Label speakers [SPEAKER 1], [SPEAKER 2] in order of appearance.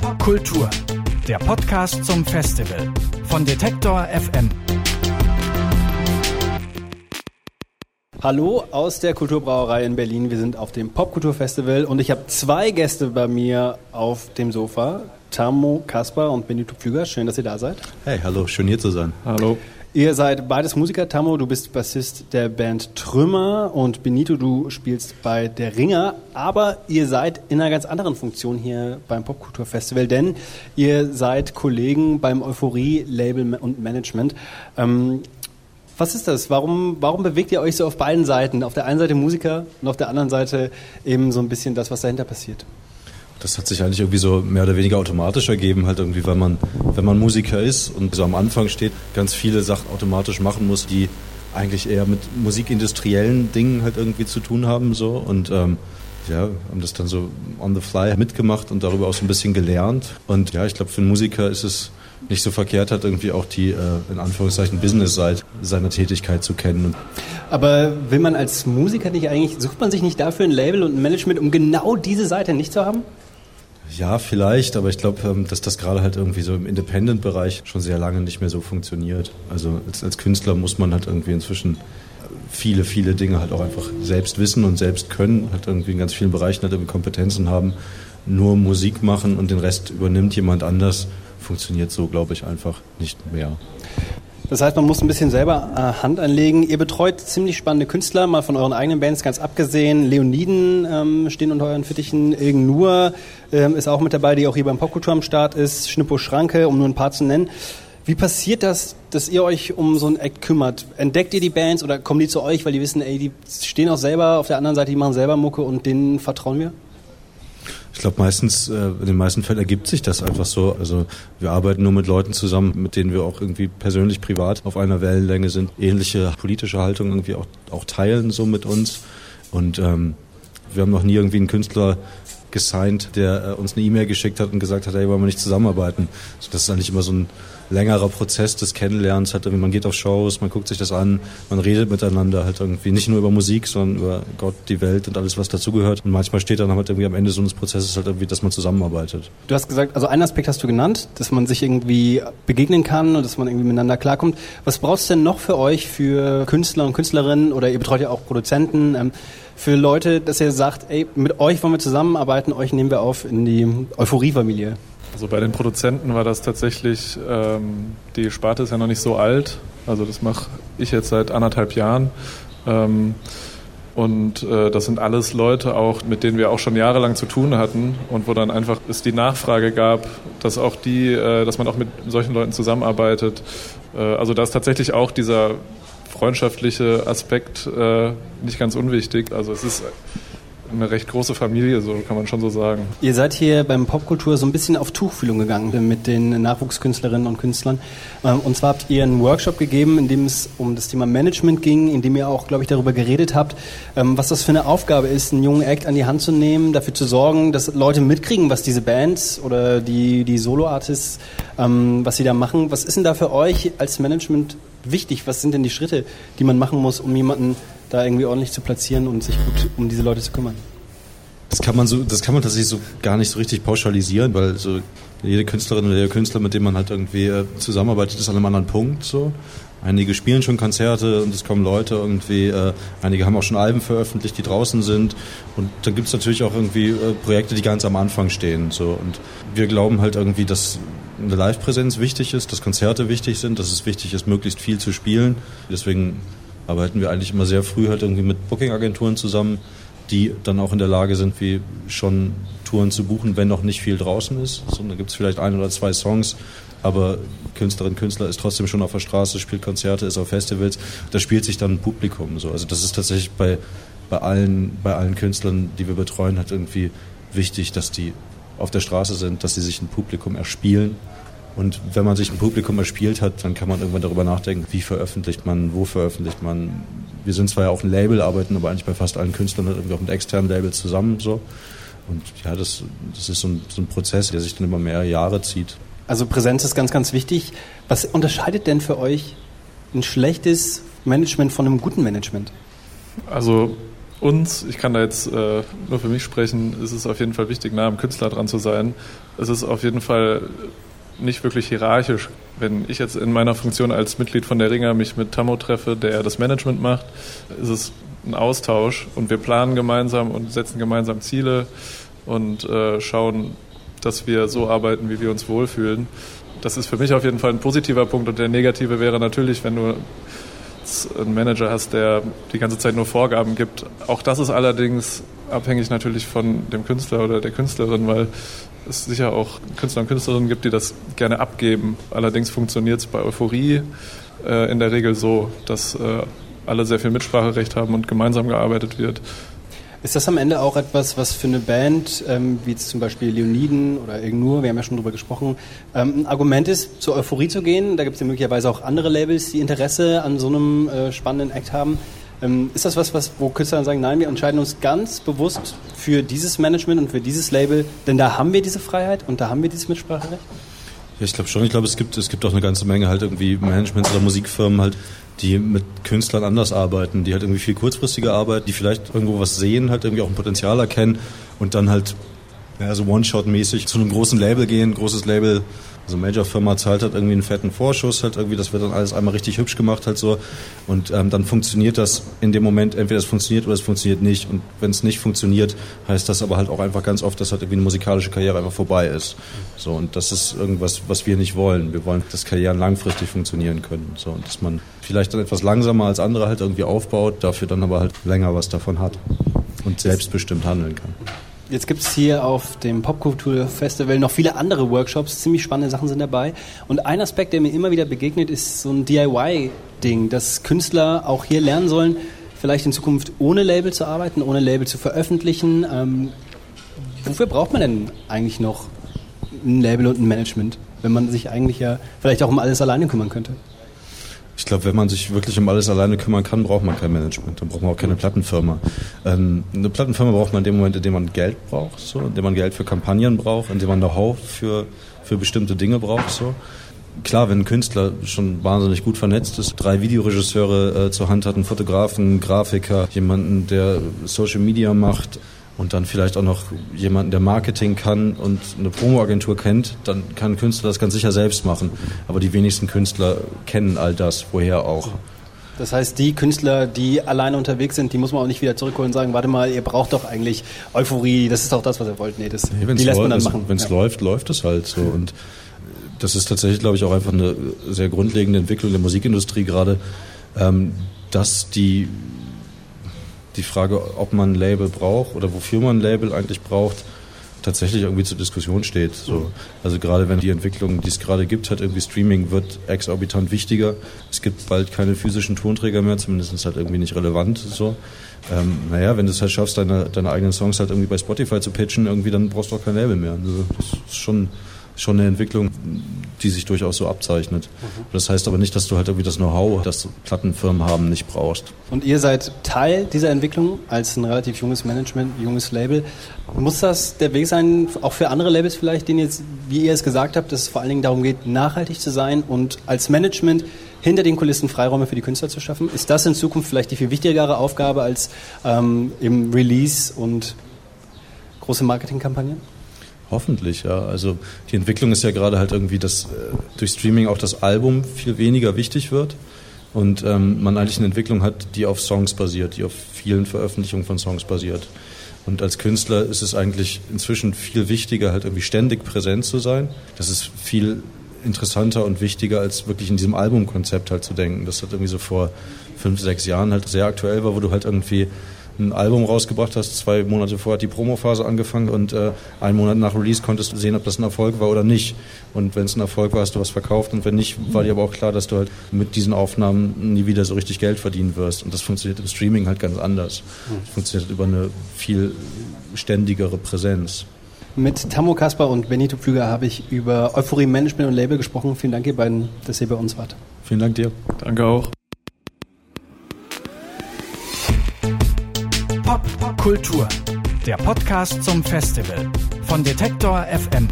[SPEAKER 1] Pop Kultur, der Podcast zum Festival von Detektor FM.
[SPEAKER 2] Hallo aus der Kulturbrauerei in Berlin. Wir sind auf dem Popkulturfestival und ich habe zwei Gäste bei mir auf dem Sofa. Tamo Kasper und Benito Pflüger. Schön, dass ihr da seid.
[SPEAKER 3] Hey, hallo, schön hier zu sein.
[SPEAKER 4] Hallo.
[SPEAKER 2] Ihr seid beides Musiker. Tamo, du bist Bassist der Band Trümmer und Benito, du spielst bei der Ringer. Aber ihr seid in einer ganz anderen Funktion hier beim Popkulturfestival, denn ihr seid Kollegen beim Euphorie-Label und Management. Ähm, was ist das? Warum, warum bewegt ihr euch so auf beiden Seiten? Auf der einen Seite Musiker und auf der anderen Seite eben so ein bisschen das, was dahinter passiert.
[SPEAKER 3] Das hat sich eigentlich irgendwie so mehr oder weniger automatisch ergeben, halt irgendwie, weil man, wenn man Musiker ist und so am Anfang steht, ganz viele Sachen automatisch machen muss, die eigentlich eher mit musikindustriellen Dingen halt irgendwie zu tun haben, so und ähm, ja, haben das dann so on the fly mitgemacht und darüber auch so ein bisschen gelernt. Und ja, ich glaube, für einen Musiker ist es nicht so verkehrt hat, irgendwie auch die, äh, in Anführungszeichen, Business-Seite seiner Tätigkeit zu kennen.
[SPEAKER 2] Aber will man als Musiker nicht eigentlich, sucht man sich nicht dafür ein Label und ein Management, um genau diese Seite nicht zu haben?
[SPEAKER 3] Ja, vielleicht, aber ich glaube, ähm, dass das gerade halt irgendwie so im Independent-Bereich schon sehr lange nicht mehr so funktioniert. Also als, als Künstler muss man halt irgendwie inzwischen viele, viele Dinge halt auch einfach selbst wissen und selbst können, halt irgendwie in ganz vielen Bereichen halt irgendwie Kompetenzen haben. Nur Musik machen und den Rest übernimmt jemand anders, funktioniert so, glaube ich, einfach nicht mehr.
[SPEAKER 2] Das heißt, man muss ein bisschen selber äh, Hand anlegen. Ihr betreut ziemlich spannende Künstler, mal von euren eigenen Bands ganz abgesehen. Leoniden ähm, stehen unter euren Fittichen. Ilgen Nur ähm, ist auch mit dabei, die auch hier beim Popkultur am Start ist. Schnippo Schranke, um nur ein paar zu nennen. Wie passiert das, dass ihr euch um so ein Act kümmert? Entdeckt ihr die Bands oder kommen die zu euch, weil die wissen, ey, die stehen auch selber auf der anderen Seite, die machen selber Mucke und denen vertrauen wir?
[SPEAKER 3] Ich glaube, meistens, äh, in den meisten Fällen ergibt sich das einfach so. Also wir arbeiten nur mit Leuten zusammen, mit denen wir auch irgendwie persönlich privat auf einer Wellenlänge sind, ähnliche politische Haltungen irgendwie auch, auch teilen so mit uns. Und ähm, wir haben noch nie irgendwie einen Künstler gesigned, der äh, uns eine E-Mail geschickt hat und gesagt hat, hey, wollen wir nicht zusammenarbeiten. Also das ist eigentlich immer so ein längerer Prozess des Kennenlernens. Halt man geht auf Shows, man guckt sich das an, man redet miteinander halt irgendwie nicht nur über Musik, sondern über Gott, die Welt und alles, was dazugehört. Und manchmal steht dann halt irgendwie am Ende so eines Prozesses halt irgendwie, dass man zusammenarbeitet.
[SPEAKER 2] Du hast gesagt, also einen Aspekt hast du genannt, dass man sich irgendwie begegnen kann und dass man irgendwie miteinander klarkommt. Was brauchst du denn noch für euch, für Künstler und Künstlerinnen oder ihr betreut ja auch Produzenten? Ähm, für Leute, dass ihr sagt, ey, mit euch wollen wir zusammenarbeiten, euch nehmen wir auf in die Euphorie-Familie?
[SPEAKER 4] Also bei den Produzenten war das tatsächlich, ähm, die Sparte ist ja noch nicht so alt. Also das mache ich jetzt seit anderthalb Jahren. Ähm, und äh, das sind alles Leute auch, mit denen wir auch schon jahrelang zu tun hatten und wo dann einfach es die Nachfrage gab, dass auch die, äh, dass man auch mit solchen Leuten zusammenarbeitet. Äh, also da ist tatsächlich auch dieser freundschaftliche Aspekt äh, nicht ganz unwichtig. Also es ist eine recht große Familie, so kann man schon so sagen.
[SPEAKER 2] Ihr seid hier beim Popkultur so ein bisschen auf Tuchfühlung gegangen mit den Nachwuchskünstlerinnen und Künstlern. Ähm, und zwar habt ihr einen Workshop gegeben, in dem es um das Thema Management ging, in dem ihr auch, glaube ich, darüber geredet habt, ähm, was das für eine Aufgabe ist, einen jungen Act an die Hand zu nehmen, dafür zu sorgen, dass Leute mitkriegen, was diese Bands oder die, die Solo-Artists, ähm, was sie da machen. Was ist denn da für euch als Management wichtig? Was sind denn die Schritte, die man machen muss, um jemanden da irgendwie ordentlich zu platzieren und sich gut um diese Leute zu kümmern?
[SPEAKER 3] Das kann man so, das kann man tatsächlich so gar nicht so richtig pauschalisieren, weil so jede Künstlerin oder jeder Künstler, mit dem man halt irgendwie äh, zusammenarbeitet, ist an einem anderen Punkt so. Einige spielen schon Konzerte und es kommen Leute irgendwie, äh, einige haben auch schon Alben veröffentlicht, die draußen sind. Und dann gibt es natürlich auch irgendwie äh, Projekte, die ganz am Anfang stehen. So. Und wir glauben halt irgendwie, dass eine Live-Präsenz wichtig ist, dass Konzerte wichtig sind, dass es wichtig ist, möglichst viel zu spielen. Deswegen arbeiten wir eigentlich immer sehr früh halt irgendwie mit Booking-Agenturen zusammen, die dann auch in der Lage sind, wie schon Touren zu buchen, wenn noch nicht viel draußen ist. So, dann gibt es vielleicht ein oder zwei Songs, aber Künstlerin, Künstler ist trotzdem schon auf der Straße, spielt Konzerte, ist auf Festivals. Da spielt sich dann ein Publikum. So. Also das ist tatsächlich bei, bei, allen, bei allen Künstlern, die wir betreuen, halt irgendwie wichtig, dass die auf der Straße sind, dass sie sich ein Publikum erspielen und wenn man sich ein Publikum erspielt hat, dann kann man irgendwann darüber nachdenken, wie veröffentlicht man, wo veröffentlicht man. Wir sind zwar ja auch ein Label, arbeiten aber eigentlich bei fast allen Künstlern halt irgendwie auch mit externen Labels zusammen. So. Und ja, das, das ist so ein, so ein Prozess, der sich dann über mehrere Jahre zieht.
[SPEAKER 2] Also Präsenz ist ganz, ganz wichtig. Was unterscheidet denn für euch ein schlechtes Management von einem guten Management?
[SPEAKER 4] Also uns, ich kann da jetzt äh, nur für mich sprechen, ist es auf jeden Fall wichtig, nah am Künstler dran zu sein. Es ist auf jeden Fall nicht wirklich hierarchisch. Wenn ich jetzt in meiner Funktion als Mitglied von der Ringer mich mit Tammo treffe, der das Management macht, ist es ein Austausch und wir planen gemeinsam und setzen gemeinsam Ziele und äh, schauen, dass wir so arbeiten, wie wir uns wohlfühlen. Das ist für mich auf jeden Fall ein positiver Punkt und der negative wäre natürlich, wenn du einen Manager hast, der die ganze Zeit nur Vorgaben gibt. Auch das ist allerdings abhängig natürlich von dem Künstler oder der Künstlerin, weil es sicher auch Künstler und Künstlerinnen gibt, die das gerne abgeben. Allerdings funktioniert es bei Euphorie äh, in der Regel so, dass äh, alle sehr viel Mitspracherecht haben und gemeinsam gearbeitet wird.
[SPEAKER 2] Ist das am Ende auch etwas, was für eine Band, ähm, wie jetzt zum Beispiel Leoniden oder Ignur, wir haben ja schon drüber gesprochen, ähm, ein Argument ist, zur Euphorie zu gehen? Da gibt es ja möglicherweise auch andere Labels, die Interesse an so einem äh, spannenden Act haben. Ähm, ist das was, was, wo Künstler sagen, nein, wir entscheiden uns ganz bewusst für dieses Management und für dieses Label, denn da haben wir diese Freiheit und da haben wir dieses Mitspracherecht?
[SPEAKER 3] Ja, ich glaube schon. Ich glaube, es gibt, es gibt auch eine ganze Menge halt irgendwie Managements oder Musikfirmen halt, die mit Künstlern anders arbeiten, die halt irgendwie viel kurzfristiger arbeiten, die vielleicht irgendwo was sehen, halt irgendwie auch ein Potenzial erkennen und dann halt ja, so One-Shot-mäßig zu einem großen Label gehen, großes Label also Major-Firma zahlt halt irgendwie einen fetten Vorschuss, halt irgendwie, das wird dann alles einmal richtig hübsch gemacht halt so. Und ähm, dann funktioniert das in dem Moment, entweder es funktioniert oder es funktioniert nicht. Und wenn es nicht funktioniert, heißt das aber halt auch einfach ganz oft, dass halt irgendwie eine musikalische Karriere einfach vorbei ist. So, und das ist irgendwas, was wir nicht wollen. Wir wollen, dass Karrieren langfristig funktionieren können. So, und dass man vielleicht dann etwas langsamer als andere halt irgendwie aufbaut, dafür dann aber halt länger was davon hat und selbstbestimmt handeln kann.
[SPEAKER 2] Jetzt gibt es hier auf dem Popkultur-Festival noch viele andere Workshops, ziemlich spannende Sachen sind dabei. Und ein Aspekt, der mir immer wieder begegnet, ist so ein DIY-Ding, dass Künstler auch hier lernen sollen, vielleicht in Zukunft ohne Label zu arbeiten, ohne Label zu veröffentlichen. Ähm, wofür braucht man denn eigentlich noch ein Label und ein Management, wenn man sich eigentlich ja vielleicht auch um alles alleine kümmern könnte?
[SPEAKER 3] Ich glaube, wenn man sich wirklich um alles alleine kümmern kann, braucht man kein Management. Dann braucht man auch keine Plattenfirma. Ähm, eine Plattenfirma braucht man in dem Moment, in dem man Geld braucht, so, in dem man Geld für Kampagnen braucht, in dem man Know-how für, für bestimmte Dinge braucht. So. Klar, wenn ein Künstler schon wahnsinnig gut vernetzt ist, drei Videoregisseure äh, zur Hand hat, einen Fotografen, Grafiker, jemanden, der Social Media macht, und dann vielleicht auch noch jemanden, der Marketing kann und eine Promoagentur kennt, dann kann ein Künstler das ganz sicher selbst machen. Aber die wenigsten Künstler kennen all das, woher auch.
[SPEAKER 2] Das heißt, die Künstler, die alleine unterwegs sind, die muss man auch nicht wieder zurückholen und sagen, warte mal, ihr braucht doch eigentlich Euphorie, das ist doch das, was ihr wollt. Nee, das,
[SPEAKER 3] nee, die lässt man dann machen. Wenn es ja. läuft, läuft es halt so. Und das ist tatsächlich, glaube ich, auch einfach eine sehr grundlegende Entwicklung der Musikindustrie gerade, ähm, dass die die Frage, ob man ein Label braucht oder wofür man ein Label eigentlich braucht, tatsächlich irgendwie zur Diskussion steht. So. Also gerade wenn die Entwicklung, die es gerade gibt, hat irgendwie Streaming wird exorbitant wichtiger. Es gibt bald keine physischen Tonträger mehr, zumindest ist halt irgendwie nicht relevant. So. Ähm, naja, wenn du es halt schaffst, deine, deine eigenen Songs halt irgendwie bei Spotify zu pitchen, irgendwie, dann brauchst du auch kein Label mehr. Also das ist schon schon eine Entwicklung, die sich durchaus so abzeichnet. Mhm. Das heißt aber nicht, dass du halt irgendwie das Know-how, das Plattenfirmen haben, nicht brauchst.
[SPEAKER 2] Und ihr seid Teil dieser Entwicklung als ein relativ junges Management, junges Label. Muss das der Weg sein, auch für andere Labels vielleicht, denen jetzt, wie ihr es gesagt habt, dass es vor allen Dingen darum geht, nachhaltig zu sein und als Management hinter den Kulissen Freiräume für die Künstler zu schaffen? Ist das in Zukunft vielleicht die viel wichtigere Aufgabe als ähm, im Release und große Marketingkampagnen?
[SPEAKER 3] Hoffentlich, ja. Also die Entwicklung ist ja gerade halt irgendwie, dass äh, durch Streaming auch das Album viel weniger wichtig wird und ähm, man eigentlich eine Entwicklung hat, die auf Songs basiert, die auf vielen Veröffentlichungen von Songs basiert. Und als Künstler ist es eigentlich inzwischen viel wichtiger, halt irgendwie ständig präsent zu sein. Das ist viel interessanter und wichtiger, als wirklich in diesem Albumkonzept halt zu denken. Das hat irgendwie so vor fünf, sechs Jahren halt sehr aktuell war, wo du halt irgendwie ein Album rausgebracht hast, zwei Monate vorher hat die Promophase angefangen und äh, einen Monat nach Release konntest du sehen, ob das ein Erfolg war oder nicht. Und wenn es ein Erfolg war, hast du was verkauft und wenn nicht, war dir aber auch klar, dass du halt mit diesen Aufnahmen nie wieder so richtig Geld verdienen wirst. Und das funktioniert im Streaming halt ganz anders. Das funktioniert über eine viel ständigere Präsenz.
[SPEAKER 2] Mit Tammo Kasper und Benito Pflüger habe ich über Euphorie Management und Label gesprochen. Vielen Dank, ihr beiden, dass ihr bei uns wart.
[SPEAKER 3] Vielen Dank dir.
[SPEAKER 4] Danke auch.
[SPEAKER 1] Pop Kultur, der Podcast zum Festival von Detektor FM.